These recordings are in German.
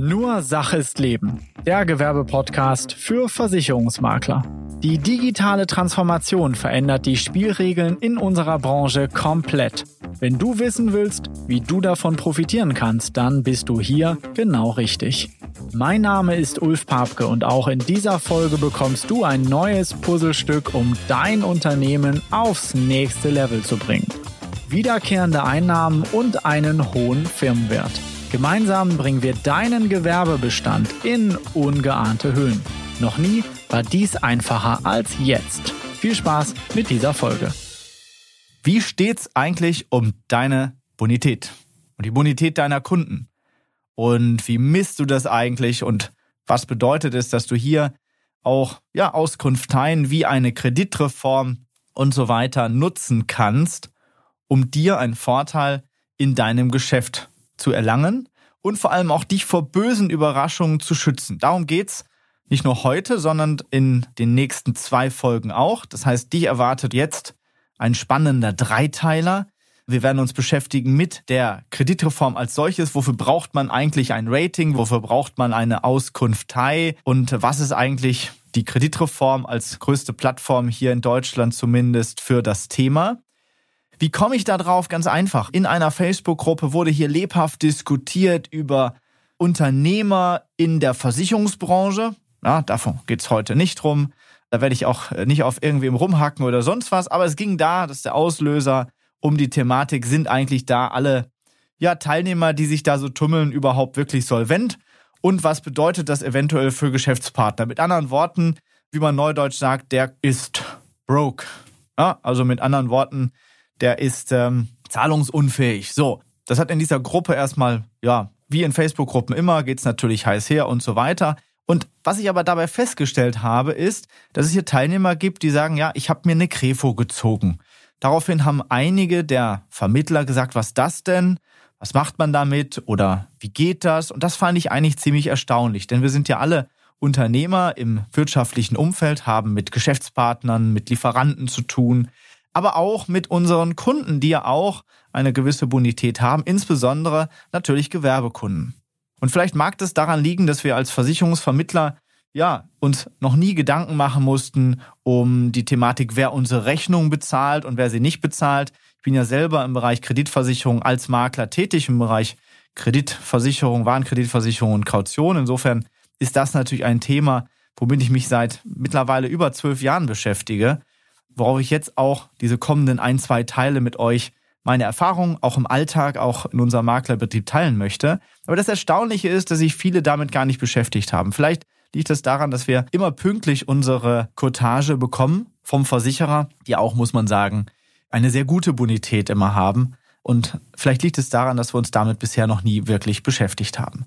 Nur Sache ist Leben. Der Gewerbepodcast für Versicherungsmakler. Die digitale Transformation verändert die Spielregeln in unserer Branche komplett. Wenn du wissen willst, wie du davon profitieren kannst, dann bist du hier genau richtig. Mein Name ist Ulf Papke und auch in dieser Folge bekommst du ein neues Puzzlestück, um dein Unternehmen aufs nächste Level zu bringen. Wiederkehrende Einnahmen und einen hohen Firmenwert. Gemeinsam bringen wir deinen Gewerbebestand in ungeahnte Höhen. Noch nie war dies einfacher als jetzt. Viel Spaß mit dieser Folge. Wie steht's eigentlich um deine Bonität und die Bonität deiner Kunden? Und wie misst du das eigentlich und was bedeutet es, dass du hier auch ja Auskunfteien wie eine Kreditreform und so weiter nutzen kannst, um dir einen Vorteil in deinem Geschäft zu erlangen und vor allem auch dich vor bösen Überraschungen zu schützen. Darum geht's nicht nur heute, sondern in den nächsten zwei Folgen auch. Das heißt, dich erwartet jetzt ein spannender Dreiteiler. Wir werden uns beschäftigen mit der Kreditreform als solches. Wofür braucht man eigentlich ein Rating? Wofür braucht man eine Auskunftei? Und was ist eigentlich die Kreditreform als größte Plattform hier in Deutschland zumindest für das Thema? Wie komme ich da drauf? Ganz einfach. In einer Facebook-Gruppe wurde hier lebhaft diskutiert über Unternehmer in der Versicherungsbranche. Ja, davon geht's heute nicht drum. Da werde ich auch nicht auf irgendwem rumhacken oder sonst was. Aber es ging da, das ist der Auslöser um die Thematik, sind eigentlich da alle ja, Teilnehmer, die sich da so tummeln, überhaupt wirklich solvent? Und was bedeutet das eventuell für Geschäftspartner? Mit anderen Worten, wie man neudeutsch sagt, der ist broke. Ja, also mit anderen Worten, der ist ähm, zahlungsunfähig. So, das hat in dieser Gruppe erstmal, ja, wie in Facebook-Gruppen immer, geht's natürlich heiß her und so weiter. Und was ich aber dabei festgestellt habe, ist, dass es hier Teilnehmer gibt, die sagen, ja, ich habe mir eine Krefo gezogen. Daraufhin haben einige der Vermittler gesagt, was das denn? Was macht man damit? Oder wie geht das? Und das fand ich eigentlich ziemlich erstaunlich, denn wir sind ja alle Unternehmer im wirtschaftlichen Umfeld, haben mit Geschäftspartnern, mit Lieferanten zu tun aber auch mit unseren Kunden, die ja auch eine gewisse Bonität haben, insbesondere natürlich Gewerbekunden. Und vielleicht mag das daran liegen, dass wir als Versicherungsvermittler ja, uns noch nie Gedanken machen mussten um die Thematik, wer unsere Rechnung bezahlt und wer sie nicht bezahlt. Ich bin ja selber im Bereich Kreditversicherung als Makler tätig, im Bereich Kreditversicherung, Warenkreditversicherung und Kaution. Insofern ist das natürlich ein Thema, womit ich mich seit mittlerweile über zwölf Jahren beschäftige worauf ich jetzt auch diese kommenden ein, zwei Teile mit euch meine Erfahrungen auch im Alltag, auch in unserem Maklerbetrieb teilen möchte. Aber das Erstaunliche ist, dass sich viele damit gar nicht beschäftigt haben. Vielleicht liegt es das daran, dass wir immer pünktlich unsere Cottage bekommen vom Versicherer, die auch, muss man sagen, eine sehr gute Bonität immer haben. Und vielleicht liegt es daran, dass wir uns damit bisher noch nie wirklich beschäftigt haben.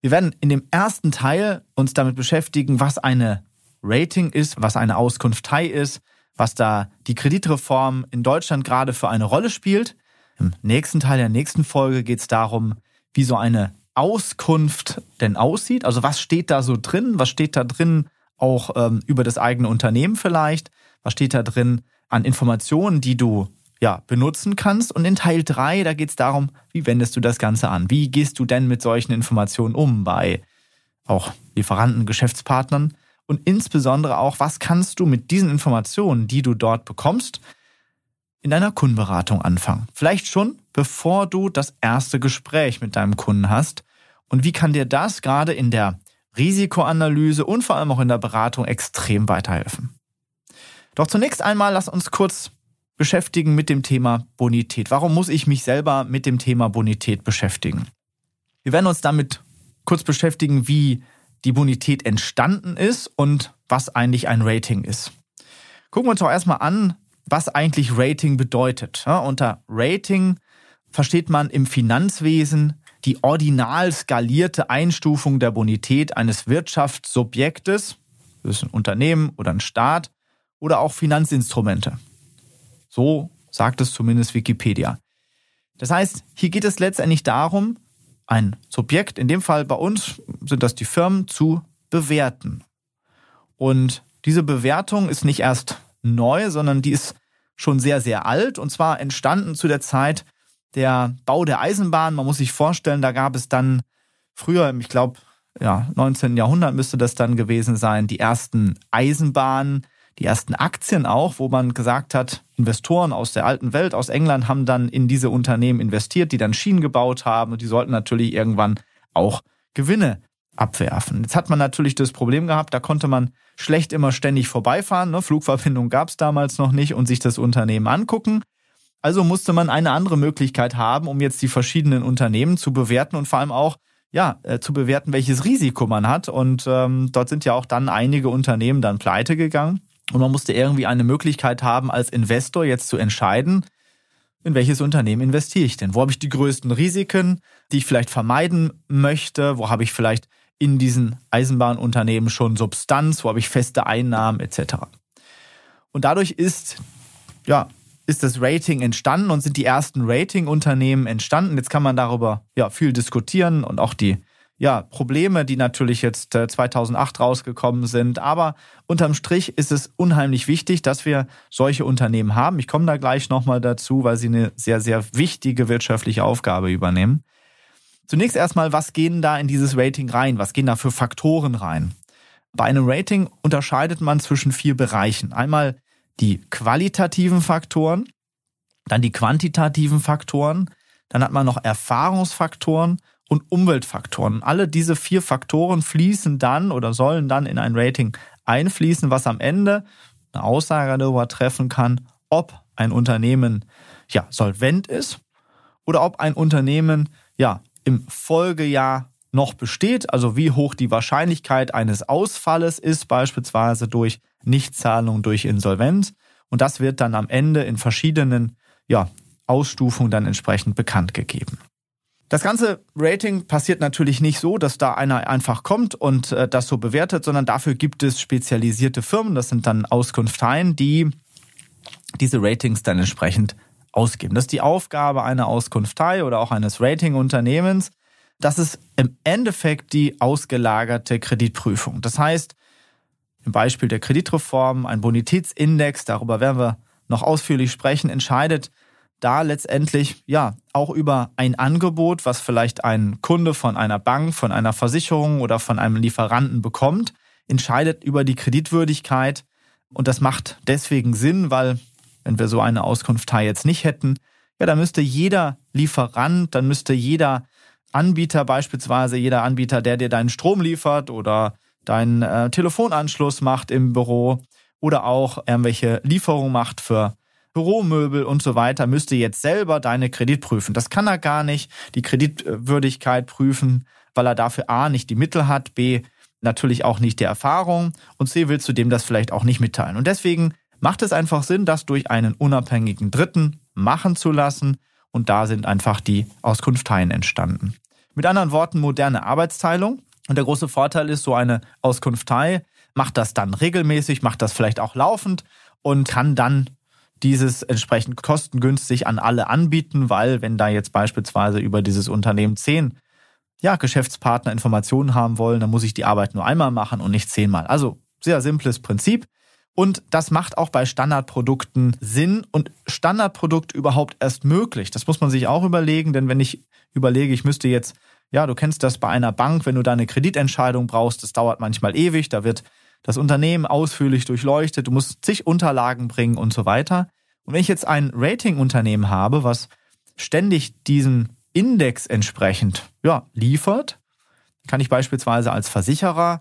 Wir werden in dem ersten Teil uns damit beschäftigen, was eine Rating ist, was eine Auskunftei ist, was da die Kreditreform in Deutschland gerade für eine Rolle spielt. Im nächsten Teil der nächsten Folge geht es darum, wie so eine Auskunft denn aussieht. Also was steht da so drin? Was steht da drin auch ähm, über das eigene Unternehmen vielleicht? Was steht da drin an Informationen, die du ja benutzen kannst? Und in Teil drei da geht es darum, wie wendest du das Ganze an? Wie gehst du denn mit solchen Informationen um bei auch Lieferanten, Geschäftspartnern? Und insbesondere auch, was kannst du mit diesen Informationen, die du dort bekommst, in deiner Kundenberatung anfangen. Vielleicht schon, bevor du das erste Gespräch mit deinem Kunden hast. Und wie kann dir das gerade in der Risikoanalyse und vor allem auch in der Beratung extrem weiterhelfen? Doch zunächst einmal lass uns kurz beschäftigen mit dem Thema Bonität. Warum muss ich mich selber mit dem Thema Bonität beschäftigen? Wir werden uns damit kurz beschäftigen, wie die Bonität entstanden ist und was eigentlich ein Rating ist. Gucken wir uns doch erstmal an, was eigentlich Rating bedeutet. Ja, unter Rating versteht man im Finanzwesen die ordinal skalierte Einstufung der Bonität eines Wirtschaftssubjektes, das ist ein Unternehmen oder ein Staat, oder auch Finanzinstrumente. So sagt es zumindest Wikipedia. Das heißt, hier geht es letztendlich darum, ein Subjekt, in dem Fall bei uns sind das die Firmen, zu bewerten. Und diese Bewertung ist nicht erst neu, sondern die ist schon sehr, sehr alt und zwar entstanden zu der Zeit der Bau der Eisenbahn. Man muss sich vorstellen, da gab es dann früher, ich glaube, ja, 19. Jahrhundert müsste das dann gewesen sein, die ersten Eisenbahnen, die ersten Aktien auch, wo man gesagt hat, Investoren aus der alten Welt, aus England, haben dann in diese Unternehmen investiert, die dann Schienen gebaut haben und die sollten natürlich irgendwann auch Gewinne abwerfen. Jetzt hat man natürlich das Problem gehabt, da konnte man schlecht immer ständig vorbeifahren. Ne? Flugverbindung gab es damals noch nicht und sich das Unternehmen angucken. Also musste man eine andere Möglichkeit haben, um jetzt die verschiedenen Unternehmen zu bewerten und vor allem auch ja, äh, zu bewerten, welches Risiko man hat. Und ähm, dort sind ja auch dann einige Unternehmen dann pleite gegangen. Und man musste irgendwie eine Möglichkeit haben, als Investor jetzt zu entscheiden, in welches Unternehmen investiere ich denn? Wo habe ich die größten Risiken, die ich vielleicht vermeiden möchte? Wo habe ich vielleicht in diesen Eisenbahnunternehmen schon Substanz? Wo habe ich feste Einnahmen etc.? Und dadurch ist, ja, ist das Rating entstanden und sind die ersten Ratingunternehmen entstanden. Jetzt kann man darüber ja viel diskutieren und auch die ja, Probleme, die natürlich jetzt 2008 äh, rausgekommen sind. Aber unterm Strich ist es unheimlich wichtig, dass wir solche Unternehmen haben. Ich komme da gleich nochmal dazu, weil sie eine sehr, sehr wichtige wirtschaftliche Aufgabe übernehmen. Zunächst erstmal, was gehen da in dieses Rating rein? Was gehen da für Faktoren rein? Bei einem Rating unterscheidet man zwischen vier Bereichen. Einmal die qualitativen Faktoren, dann die quantitativen Faktoren, dann hat man noch Erfahrungsfaktoren und Umweltfaktoren. Alle diese vier Faktoren fließen dann oder sollen dann in ein Rating einfließen, was am Ende eine Aussage darüber treffen kann, ob ein Unternehmen ja solvent ist oder ob ein Unternehmen ja im Folgejahr noch besteht, also wie hoch die Wahrscheinlichkeit eines Ausfalles ist, beispielsweise durch Nichtzahlung, durch Insolvenz. Und das wird dann am Ende in verschiedenen ja, Ausstufungen dann entsprechend bekannt gegeben. Das ganze Rating passiert natürlich nicht so, dass da einer einfach kommt und äh, das so bewertet, sondern dafür gibt es spezialisierte Firmen, das sind dann Auskunfteien, die diese Ratings dann entsprechend ausgeben. Das ist die Aufgabe einer Auskunftei oder auch eines Ratingunternehmens. Das ist im Endeffekt die ausgelagerte Kreditprüfung. Das heißt, im Beispiel der Kreditreform, ein Bonitätsindex, darüber werden wir noch ausführlich sprechen, entscheidet, da letztendlich ja auch über ein Angebot, was vielleicht ein Kunde von einer Bank, von einer Versicherung oder von einem Lieferanten bekommt, entscheidet über die Kreditwürdigkeit. Und das macht deswegen Sinn, weil wenn wir so eine Auskunft jetzt nicht hätten, ja, dann müsste jeder Lieferant, dann müsste jeder Anbieter beispielsweise, jeder Anbieter, der dir deinen Strom liefert oder deinen äh, Telefonanschluss macht im Büro oder auch irgendwelche Lieferungen macht für Büromöbel und so weiter, müsste jetzt selber deine Kredit prüfen. Das kann er gar nicht, die Kreditwürdigkeit prüfen, weil er dafür A nicht die Mittel hat, B natürlich auch nicht die Erfahrung und C will zudem das vielleicht auch nicht mitteilen. Und deswegen macht es einfach Sinn, das durch einen unabhängigen Dritten machen zu lassen und da sind einfach die Auskunfteien entstanden. Mit anderen Worten, moderne Arbeitsteilung. Und der große Vorteil ist, so eine Auskunftei macht das dann regelmäßig, macht das vielleicht auch laufend und kann dann dieses entsprechend kostengünstig an alle anbieten, weil wenn da jetzt beispielsweise über dieses Unternehmen zehn ja, Geschäftspartner Informationen haben wollen, dann muss ich die Arbeit nur einmal machen und nicht zehnmal. Also sehr simples Prinzip. Und das macht auch bei Standardprodukten Sinn und Standardprodukt überhaupt erst möglich. Das muss man sich auch überlegen, denn wenn ich überlege, ich müsste jetzt, ja, du kennst das bei einer Bank, wenn du da eine Kreditentscheidung brauchst, das dauert manchmal ewig, da wird das Unternehmen ausführlich durchleuchtet, du musst zig Unterlagen bringen und so weiter. Und wenn ich jetzt ein Ratingunternehmen habe, was ständig diesen Index entsprechend ja, liefert, kann ich beispielsweise als Versicherer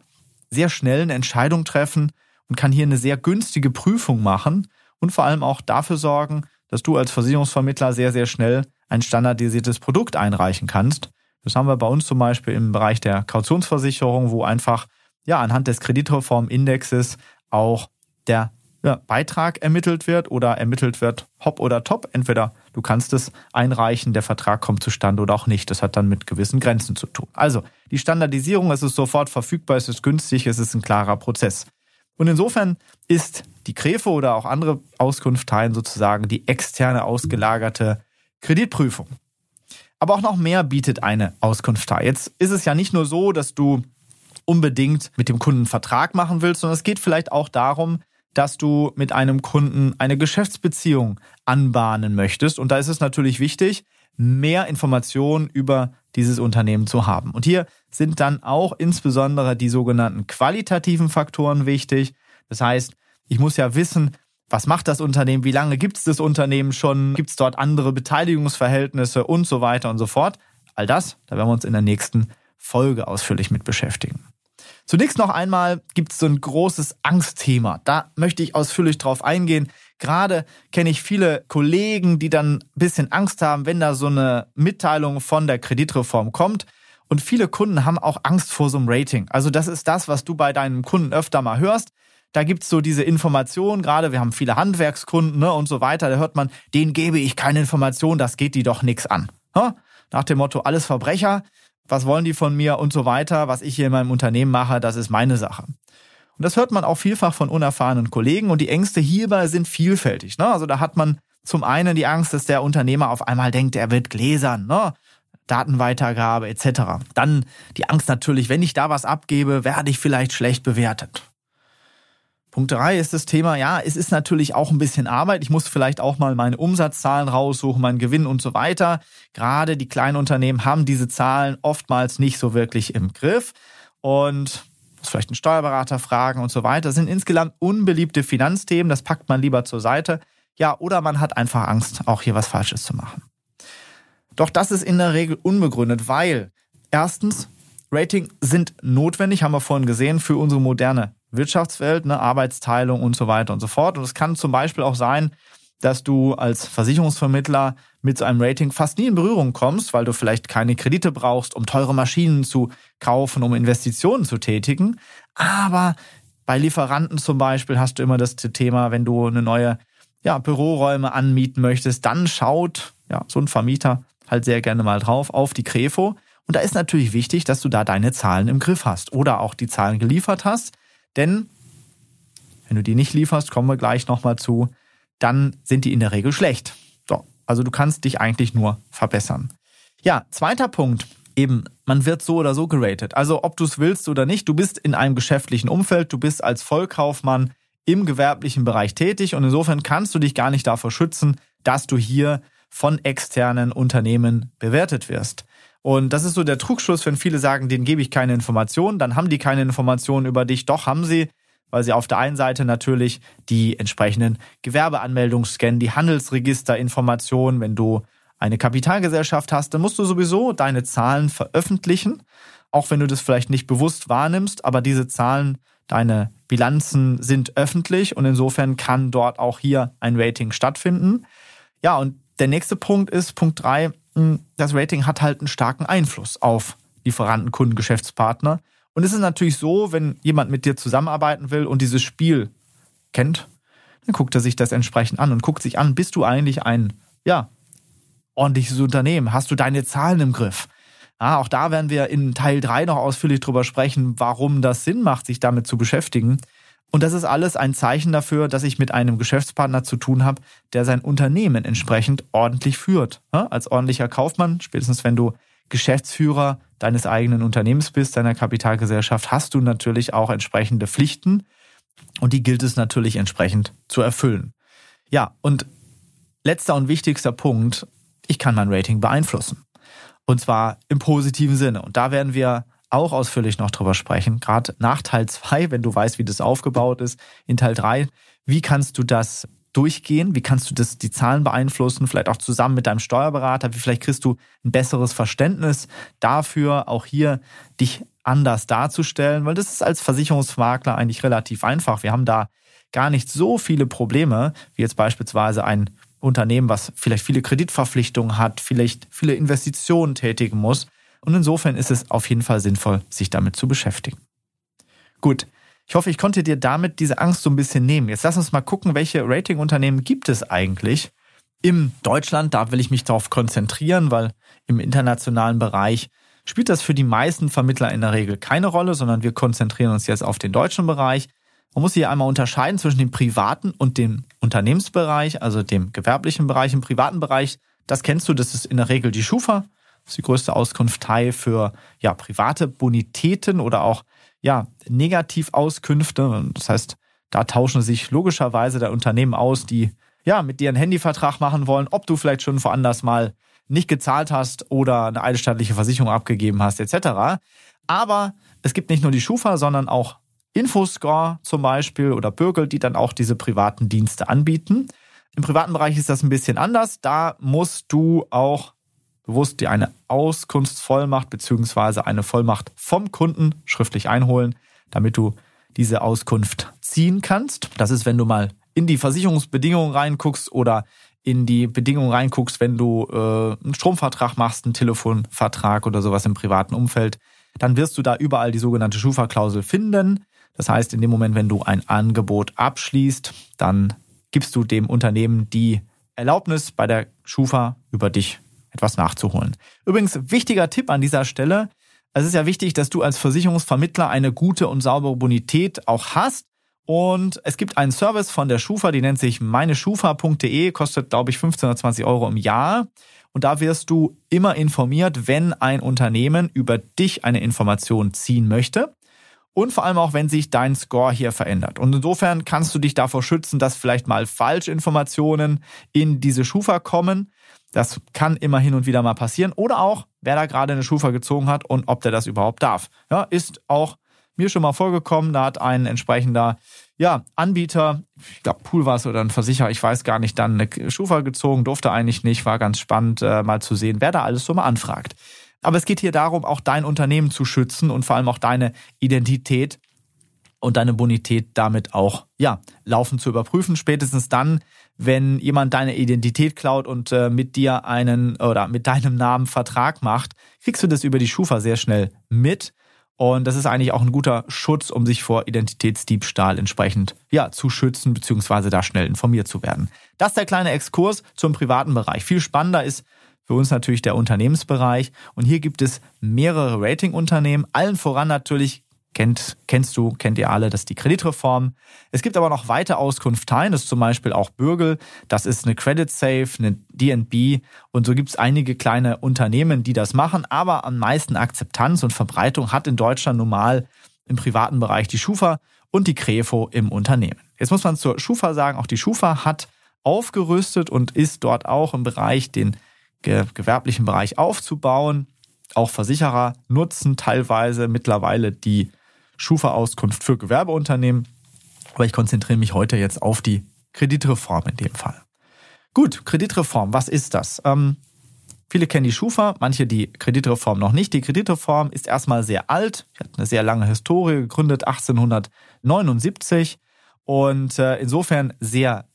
sehr schnell eine Entscheidung treffen und kann hier eine sehr günstige Prüfung machen und vor allem auch dafür sorgen, dass du als Versicherungsvermittler sehr, sehr schnell ein standardisiertes Produkt einreichen kannst. Das haben wir bei uns zum Beispiel im Bereich der Kautionsversicherung, wo einfach ja, anhand des Kreditreformindexes auch der ja, Beitrag ermittelt wird oder ermittelt wird hopp oder top. Entweder du kannst es einreichen, der Vertrag kommt zustande oder auch nicht. Das hat dann mit gewissen Grenzen zu tun. Also die Standardisierung, es ist sofort verfügbar, es ist günstig, es ist ein klarer Prozess. Und insofern ist die Gräfe oder auch andere Auskunftteilen sozusagen die externe ausgelagerte Kreditprüfung. Aber auch noch mehr bietet eine Auskunftei. Jetzt ist es ja nicht nur so, dass du unbedingt mit dem Kunden einen Vertrag machen willst, sondern es geht vielleicht auch darum, dass du mit einem Kunden eine Geschäftsbeziehung anbahnen möchtest. Und da ist es natürlich wichtig, mehr Informationen über dieses Unternehmen zu haben. Und hier sind dann auch insbesondere die sogenannten qualitativen Faktoren wichtig. Das heißt, ich muss ja wissen, was macht das Unternehmen, wie lange gibt es das Unternehmen schon, gibt es dort andere Beteiligungsverhältnisse und so weiter und so fort. All das, da werden wir uns in der nächsten Folge ausführlich mit beschäftigen. Zunächst noch einmal gibt es so ein großes Angstthema. Da möchte ich ausführlich drauf eingehen. Gerade kenne ich viele Kollegen, die dann ein bisschen Angst haben, wenn da so eine Mitteilung von der Kreditreform kommt. Und viele Kunden haben auch Angst vor so einem Rating. Also das ist das, was du bei deinem Kunden öfter mal hörst. Da gibt's so diese Informationen, gerade wir haben viele Handwerkskunden ne, und so weiter, da hört man, denen gebe ich keine Information, das geht die doch nix an. Ha? Nach dem Motto, alles Verbrecher, was wollen die von mir und so weiter, was ich hier in meinem Unternehmen mache, das ist meine Sache. Und das hört man auch vielfach von unerfahrenen Kollegen und die Ängste hierbei sind vielfältig. Ne? Also da hat man zum einen die Angst, dass der Unternehmer auf einmal denkt, er wird gläsern, ne? Datenweitergabe etc. Dann die Angst natürlich, wenn ich da was abgebe, werde ich vielleicht schlecht bewertet. Punkt drei ist das Thema, ja, es ist natürlich auch ein bisschen Arbeit. Ich muss vielleicht auch mal meine Umsatzzahlen raussuchen, meinen Gewinn und so weiter. Gerade die kleinen Unternehmen haben diese Zahlen oftmals nicht so wirklich im Griff und muss vielleicht einen Steuerberater fragen und so weiter. Das sind insgesamt unbeliebte Finanzthemen, das packt man lieber zur Seite. Ja, oder man hat einfach Angst, auch hier was Falsches zu machen. Doch das ist in der Regel unbegründet, weil erstens, Rating sind notwendig, haben wir vorhin gesehen, für unsere moderne Wirtschaftswelt, ne, Arbeitsteilung und so weiter und so fort. Und es kann zum Beispiel auch sein, dass du als Versicherungsvermittler mit so einem Rating fast nie in Berührung kommst, weil du vielleicht keine Kredite brauchst, um teure Maschinen zu kaufen, um Investitionen zu tätigen. Aber bei Lieferanten zum Beispiel hast du immer das Thema, wenn du eine neue ja, Büroräume anmieten möchtest, dann schaut ja, so ein Vermieter halt sehr gerne mal drauf auf die Krefo. Und da ist natürlich wichtig, dass du da deine Zahlen im Griff hast oder auch die Zahlen geliefert hast. Denn wenn du die nicht lieferst, kommen wir gleich nochmal zu, dann sind die in der Regel schlecht. So, also du kannst dich eigentlich nur verbessern. Ja, zweiter Punkt, eben, man wird so oder so geratet. Also ob du es willst oder nicht, du bist in einem geschäftlichen Umfeld, du bist als Vollkaufmann im gewerblichen Bereich tätig und insofern kannst du dich gar nicht davor schützen, dass du hier von externen Unternehmen bewertet wirst. Und das ist so der Trugschluss, wenn viele sagen, denen gebe ich keine Informationen, dann haben die keine Informationen über dich. Doch haben sie, weil sie auf der einen Seite natürlich die entsprechenden Gewerbeanmeldungen scannen, die Handelsregisterinformationen. Wenn du eine Kapitalgesellschaft hast, dann musst du sowieso deine Zahlen veröffentlichen, auch wenn du das vielleicht nicht bewusst wahrnimmst, aber diese Zahlen, deine Bilanzen sind öffentlich und insofern kann dort auch hier ein Rating stattfinden. Ja, und der nächste Punkt ist Punkt drei das Rating hat halt einen starken Einfluss auf Lieferanten, Kunden, Geschäftspartner. Und es ist natürlich so, wenn jemand mit dir zusammenarbeiten will und dieses Spiel kennt, dann guckt er sich das entsprechend an und guckt sich an, bist du eigentlich ein, ja, ordentliches Unternehmen? Hast du deine Zahlen im Griff? Ja, auch da werden wir in Teil 3 noch ausführlich drüber sprechen, warum das Sinn macht, sich damit zu beschäftigen. Und das ist alles ein Zeichen dafür, dass ich mit einem Geschäftspartner zu tun habe, der sein Unternehmen entsprechend ordentlich führt. Als ordentlicher Kaufmann, spätestens wenn du Geschäftsführer deines eigenen Unternehmens bist, deiner Kapitalgesellschaft, hast du natürlich auch entsprechende Pflichten und die gilt es natürlich entsprechend zu erfüllen. Ja, und letzter und wichtigster Punkt, ich kann mein Rating beeinflussen. Und zwar im positiven Sinne. Und da werden wir auch ausführlich noch drüber sprechen. Gerade nach Teil 2, wenn du weißt, wie das aufgebaut ist. In Teil 3, wie kannst du das durchgehen? Wie kannst du das, die Zahlen beeinflussen? Vielleicht auch zusammen mit deinem Steuerberater. Wie vielleicht kriegst du ein besseres Verständnis dafür, auch hier dich anders darzustellen, weil das ist als Versicherungsmakler eigentlich relativ einfach. Wir haben da gar nicht so viele Probleme, wie jetzt beispielsweise ein Unternehmen, was vielleicht viele Kreditverpflichtungen hat, vielleicht viele Investitionen tätigen muss. Und insofern ist es auf jeden Fall sinnvoll, sich damit zu beschäftigen. Gut, ich hoffe, ich konnte dir damit diese Angst so ein bisschen nehmen. Jetzt lass uns mal gucken, welche Ratingunternehmen gibt es eigentlich im Deutschland. Da will ich mich darauf konzentrieren, weil im internationalen Bereich spielt das für die meisten Vermittler in der Regel keine Rolle, sondern wir konzentrieren uns jetzt auf den deutschen Bereich. Man muss hier einmal unterscheiden zwischen dem privaten und dem Unternehmensbereich, also dem gewerblichen Bereich. Im privaten Bereich, das kennst du, das ist in der Regel die Schufa. Ist die größte Auskunftei für ja, private Bonitäten oder auch ja, Negativauskünfte. Das heißt, da tauschen sich logischerweise der Unternehmen aus, die ja mit dir einen Handyvertrag machen wollen, ob du vielleicht schon woanders mal nicht gezahlt hast oder eine eidesstattliche Versicherung abgegeben hast etc. Aber es gibt nicht nur die Schufa, sondern auch Infoscore zum Beispiel oder Bürgel, die dann auch diese privaten Dienste anbieten. Im privaten Bereich ist das ein bisschen anders. Da musst du auch bewusst dir eine Auskunftsvollmacht beziehungsweise eine Vollmacht vom Kunden schriftlich einholen, damit du diese Auskunft ziehen kannst. Das ist, wenn du mal in die Versicherungsbedingungen reinguckst oder in die Bedingungen reinguckst, wenn du äh, einen Stromvertrag machst, einen Telefonvertrag oder sowas im privaten Umfeld, dann wirst du da überall die sogenannte Schufa-Klausel finden. Das heißt, in dem Moment, wenn du ein Angebot abschließt, dann gibst du dem Unternehmen die Erlaubnis bei der Schufa über dich etwas nachzuholen. Übrigens, wichtiger Tipp an dieser Stelle. Es ist ja wichtig, dass du als Versicherungsvermittler eine gute und saubere Bonität auch hast. Und es gibt einen Service von der Schufa, die nennt sich meineschufa.de, kostet, glaube ich, 15 oder 20 Euro im Jahr. Und da wirst du immer informiert, wenn ein Unternehmen über dich eine Information ziehen möchte. Und vor allem auch, wenn sich dein Score hier verändert. Und insofern kannst du dich davor schützen, dass vielleicht mal Falschinformationen in diese Schufa kommen. Das kann immer hin und wieder mal passieren. Oder auch, wer da gerade eine Schufa gezogen hat und ob der das überhaupt darf. Ja, ist auch mir schon mal vorgekommen. Da hat ein entsprechender ja, Anbieter, ich glaube Pool war es oder ein Versicherer, ich weiß gar nicht, dann eine Schufa gezogen, durfte eigentlich nicht. War ganz spannend äh, mal zu sehen, wer da alles so mal anfragt. Aber es geht hier darum, auch dein Unternehmen zu schützen und vor allem auch deine Identität und deine Bonität damit auch, ja, laufend zu überprüfen. Spätestens dann, wenn jemand deine Identität klaut und äh, mit dir einen oder mit deinem Namen Vertrag macht, kriegst du das über die Schufa sehr schnell mit. Und das ist eigentlich auch ein guter Schutz, um sich vor Identitätsdiebstahl entsprechend ja, zu schützen, beziehungsweise da schnell informiert zu werden. Das ist der kleine Exkurs zum privaten Bereich. Viel spannender ist für uns natürlich der Unternehmensbereich. Und hier gibt es mehrere Ratingunternehmen, allen voran natürlich kennt, kennst du, kennt ihr alle, das ist die Kreditreform. Es gibt aber noch weitere Auskunfteien, das ist zum Beispiel auch Bürgel, das ist eine Credit Safe, eine DNB und so gibt es einige kleine Unternehmen, die das machen, aber am meisten Akzeptanz und Verbreitung hat in Deutschland normal im privaten Bereich die Schufa und die Krefo im Unternehmen. Jetzt muss man zur Schufa sagen, auch die Schufa hat aufgerüstet und ist dort auch im Bereich den gewerblichen Bereich aufzubauen. Auch Versicherer nutzen teilweise mittlerweile die Schufa-Auskunft für Gewerbeunternehmen. Aber ich konzentriere mich heute jetzt auf die Kreditreform in dem Fall. Gut, Kreditreform, was ist das? Ähm, viele kennen die Schufa, manche die Kreditreform noch nicht. Die Kreditreform ist erstmal sehr alt, hat eine sehr lange Historie, gegründet 1879 und äh, insofern sehr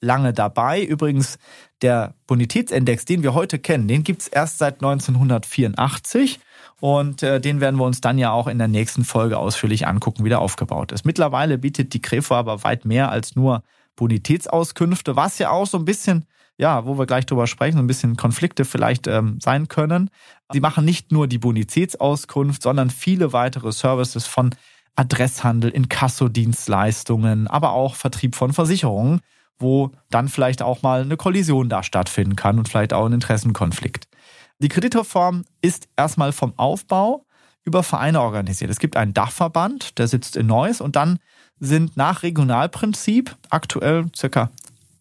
lange dabei. Übrigens, der Bonitätsindex, den wir heute kennen, den gibt es erst seit 1984. Und äh, den werden wir uns dann ja auch in der nächsten Folge ausführlich angucken, wie der aufgebaut ist. Mittlerweile bietet die Krefo aber weit mehr als nur Bonitätsauskünfte, was ja auch so ein bisschen, ja, wo wir gleich drüber sprechen, so ein bisschen Konflikte vielleicht ähm, sein können. Sie machen nicht nur die Bonitätsauskunft, sondern viele weitere Services von Adresshandel, Inkassodienstleistungen, aber auch Vertrieb von Versicherungen wo dann vielleicht auch mal eine Kollision da stattfinden kann und vielleicht auch ein Interessenkonflikt. Die Kreditreform ist erstmal vom Aufbau über Vereine organisiert. Es gibt einen Dachverband, der sitzt in Neuss und dann sind nach Regionalprinzip aktuell circa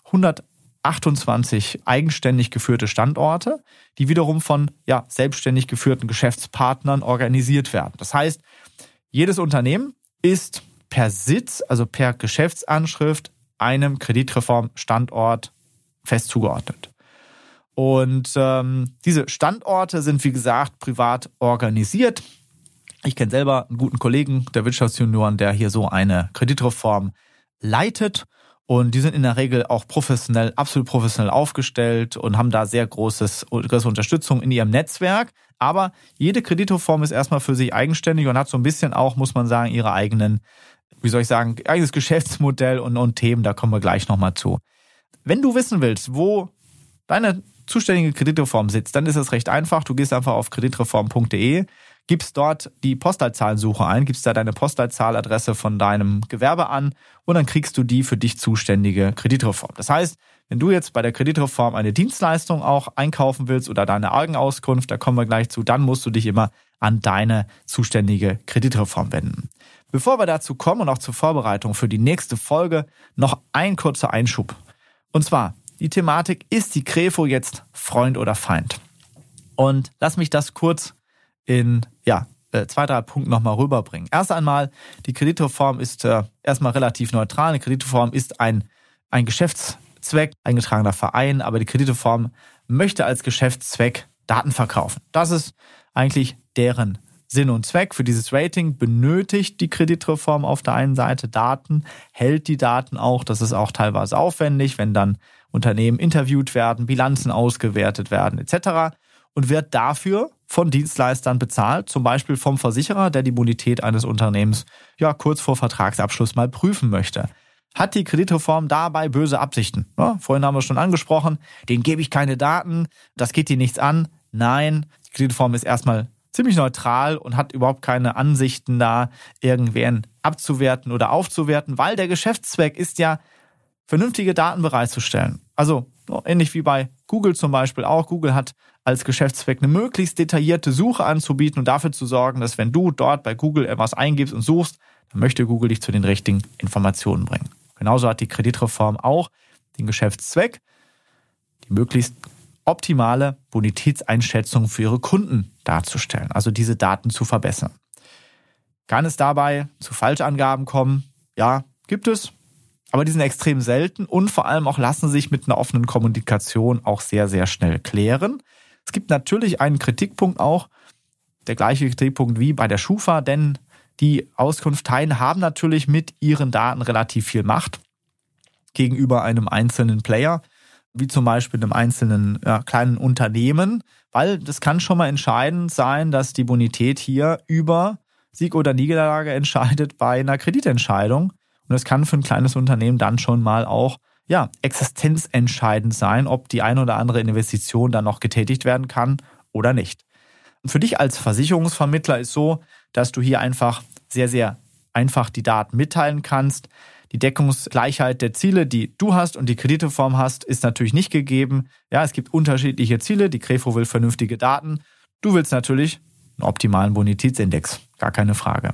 128 eigenständig geführte Standorte, die wiederum von ja, selbstständig geführten Geschäftspartnern organisiert werden. Das heißt, jedes Unternehmen ist per Sitz, also per Geschäftsanschrift einem Kreditreformstandort fest zugeordnet. Und ähm, diese Standorte sind, wie gesagt, privat organisiert. Ich kenne selber einen guten Kollegen der Wirtschaftsjunioren, der hier so eine Kreditreform leitet. Und die sind in der Regel auch professionell, absolut professionell aufgestellt und haben da sehr großes, große Unterstützung in ihrem Netzwerk. Aber jede Kreditreform ist erstmal für sich eigenständig und hat so ein bisschen auch, muss man sagen, ihre eigenen wie soll ich sagen, eigenes Geschäftsmodell und, und Themen, da kommen wir gleich nochmal zu. Wenn du wissen willst, wo deine zuständige Kreditreform sitzt, dann ist es recht einfach. Du gehst einfach auf kreditreform.de, gibst dort die Postleitzahlensuche ein, gibst da deine Postleitzahladresse von deinem Gewerbe an und dann kriegst du die für dich zuständige Kreditreform. Das heißt, wenn du jetzt bei der Kreditreform eine Dienstleistung auch einkaufen willst oder deine Augenauskunft, da kommen wir gleich zu, dann musst du dich immer an deine zuständige Kreditreform wenden. Bevor wir dazu kommen und auch zur Vorbereitung für die nächste Folge, noch ein kurzer Einschub. Und zwar, die Thematik, ist die Krefo jetzt Freund oder Feind? Und lass mich das kurz in ja, äh, zwei, drei Punkten nochmal rüberbringen. Erst einmal, die Kreditreform ist äh, erstmal relativ neutral. Eine Kreditreform ist ein, ein Geschäftszweck, eingetragener Verein, aber die Kreditreform möchte als Geschäftszweck Daten verkaufen. Das ist eigentlich deren Sinn und Zweck. Für dieses Rating benötigt die Kreditreform auf der einen Seite Daten, hält die Daten auch. Das ist auch teilweise aufwendig, wenn dann Unternehmen interviewt werden, Bilanzen ausgewertet werden etc. und wird dafür von Dienstleistern bezahlt, zum Beispiel vom Versicherer, der die Bonität eines Unternehmens ja kurz vor Vertragsabschluss mal prüfen möchte. Hat die Kreditreform dabei böse Absichten? Ja, vorhin haben wir schon angesprochen, denen gebe ich keine Daten, das geht dir nichts an. Nein, die Kreditreform ist erstmal ziemlich neutral und hat überhaupt keine Ansichten da, irgendwen abzuwerten oder aufzuwerten, weil der Geschäftszweck ist ja, vernünftige Daten bereitzustellen. Also ähnlich wie bei Google zum Beispiel auch. Google hat als Geschäftszweck eine möglichst detaillierte Suche anzubieten und dafür zu sorgen, dass wenn du dort bei Google etwas eingibst und suchst, dann möchte Google dich zu den richtigen Informationen bringen. Genauso hat die Kreditreform auch den Geschäftszweck, die möglichst optimale Bonitätseinschätzung für ihre Kunden darzustellen, also diese Daten zu verbessern. Kann es dabei zu Falschangaben kommen? Ja, gibt es, aber die sind extrem selten und vor allem auch lassen sich mit einer offenen Kommunikation auch sehr, sehr schnell klären. Es gibt natürlich einen Kritikpunkt auch, der gleiche Kritikpunkt wie bei der Schufa, denn die Auskunfteien haben natürlich mit ihren Daten relativ viel Macht gegenüber einem einzelnen Player wie zum Beispiel einem einzelnen ja, kleinen Unternehmen, weil das kann schon mal entscheidend sein, dass die Bonität hier über Sieg oder Niederlage entscheidet bei einer Kreditentscheidung. Und das kann für ein kleines Unternehmen dann schon mal auch ja, existenzentscheidend sein, ob die eine oder andere Investition dann noch getätigt werden kann oder nicht. Und für dich als Versicherungsvermittler ist so, dass du hier einfach sehr, sehr einfach die Daten mitteilen kannst. Die Deckungsgleichheit der Ziele, die du hast und die Krediteform hast, ist natürlich nicht gegeben. Ja, es gibt unterschiedliche Ziele. Die Krefo will vernünftige Daten. Du willst natürlich einen optimalen Bonitätsindex. Gar keine Frage.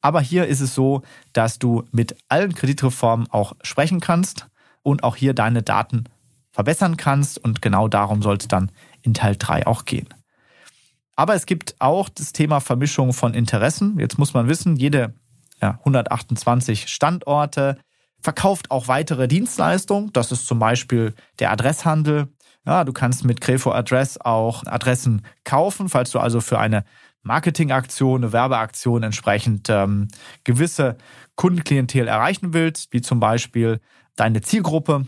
Aber hier ist es so, dass du mit allen Kreditreformen auch sprechen kannst und auch hier deine Daten verbessern kannst. Und genau darum soll es dann in Teil 3 auch gehen. Aber es gibt auch das Thema Vermischung von Interessen. Jetzt muss man wissen, jede ja, 128 Standorte, verkauft auch weitere Dienstleistungen. Das ist zum Beispiel der Adresshandel. Ja, du kannst mit Grefo Adress auch Adressen kaufen, falls du also für eine Marketingaktion, eine Werbeaktion entsprechend ähm, gewisse Kundenklientel erreichen willst, wie zum Beispiel deine Zielgruppe,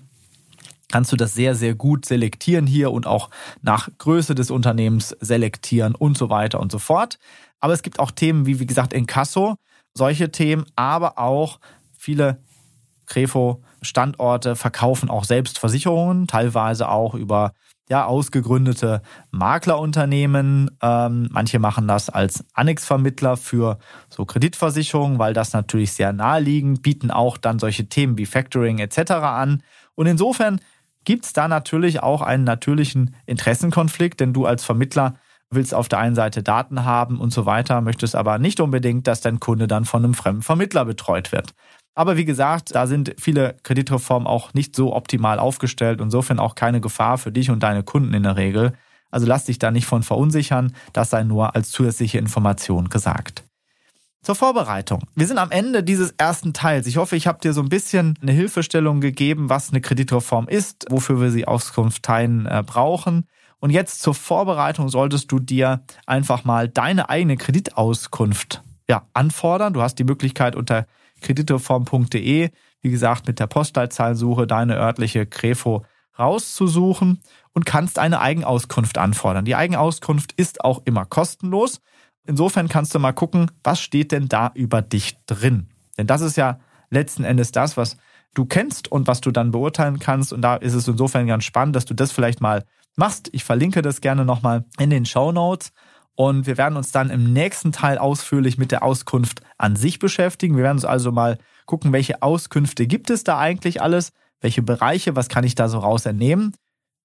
kannst du das sehr, sehr gut selektieren hier und auch nach Größe des Unternehmens selektieren und so weiter und so fort. Aber es gibt auch Themen wie, wie gesagt, Inkasso solche Themen, aber auch viele Krefo-Standorte verkaufen auch selbst Versicherungen, teilweise auch über ja, ausgegründete Maklerunternehmen. Ähm, manche machen das als Annex-Vermittler für so Kreditversicherungen, weil das natürlich sehr naheliegend, bieten auch dann solche Themen wie Factoring etc. an. Und insofern gibt es da natürlich auch einen natürlichen Interessenkonflikt, denn du als Vermittler willst auf der einen Seite Daten haben und so weiter, möchtest aber nicht unbedingt, dass dein Kunde dann von einem fremden Vermittler betreut wird. Aber wie gesagt, da sind viele Kreditreformen auch nicht so optimal aufgestellt, insofern auch keine Gefahr für dich und deine Kunden in der Regel. Also lass dich da nicht von verunsichern, das sei nur als zusätzliche Information gesagt. Zur Vorbereitung. Wir sind am Ende dieses ersten Teils. Ich hoffe, ich habe dir so ein bisschen eine Hilfestellung gegeben, was eine Kreditreform ist, wofür wir sie Auskunft teilen äh, brauchen. Und jetzt zur Vorbereitung solltest du dir einfach mal deine eigene Kreditauskunft ja, anfordern. Du hast die Möglichkeit unter kreditreform.de, wie gesagt, mit der Postleitzahlsuche deine örtliche Krefo rauszusuchen und kannst eine Eigenauskunft anfordern. Die Eigenauskunft ist auch immer kostenlos. Insofern kannst du mal gucken, was steht denn da über dich drin? Denn das ist ja letzten Endes das, was du kennst und was du dann beurteilen kannst. Und da ist es insofern ganz spannend, dass du das vielleicht mal machst. Ich verlinke das gerne nochmal in den Show Notes. Und wir werden uns dann im nächsten Teil ausführlich mit der Auskunft an sich beschäftigen. Wir werden uns also mal gucken, welche Auskünfte gibt es da eigentlich alles, welche Bereiche, was kann ich da so raus entnehmen,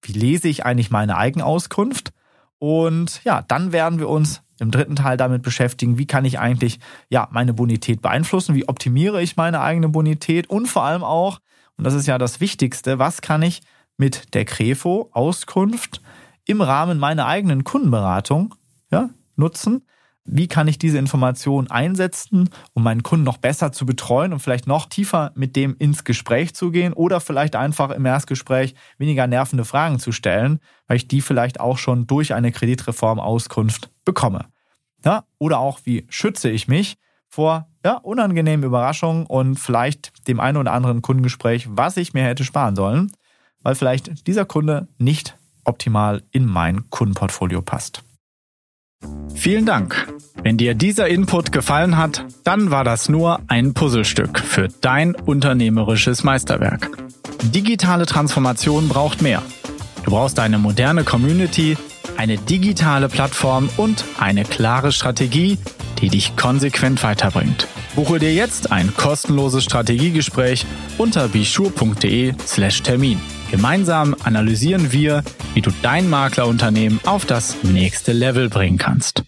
wie lese ich eigentlich meine Eigenauskunft. Und ja, dann werden wir uns im dritten Teil damit beschäftigen, wie kann ich eigentlich ja meine Bonität beeinflussen, wie optimiere ich meine eigene Bonität und vor allem auch, und das ist ja das Wichtigste, was kann ich mit der Krefo Auskunft im Rahmen meiner eigenen Kundenberatung ja, nutzen? Wie kann ich diese Information einsetzen, um meinen Kunden noch besser zu betreuen und vielleicht noch tiefer mit dem ins Gespräch zu gehen oder vielleicht einfach im Erstgespräch weniger nervende Fragen zu stellen, weil ich die vielleicht auch schon durch eine Kreditreform Auskunft bekomme. Ja, oder auch, wie schütze ich mich vor ja, unangenehmen Überraschungen und vielleicht dem einen oder anderen Kundengespräch, was ich mir hätte sparen sollen, weil vielleicht dieser Kunde nicht optimal in mein Kundenportfolio passt. Vielen Dank. Wenn dir dieser Input gefallen hat, dann war das nur ein Puzzlestück für dein unternehmerisches Meisterwerk. Digitale Transformation braucht mehr. Du brauchst eine moderne Community, eine digitale Plattform und eine klare Strategie, die dich konsequent weiterbringt. Buche dir jetzt ein kostenloses Strategiegespräch unter bischur.de/slash Termin. Gemeinsam analysieren wir, wie du dein Maklerunternehmen auf das nächste Level bringen kannst.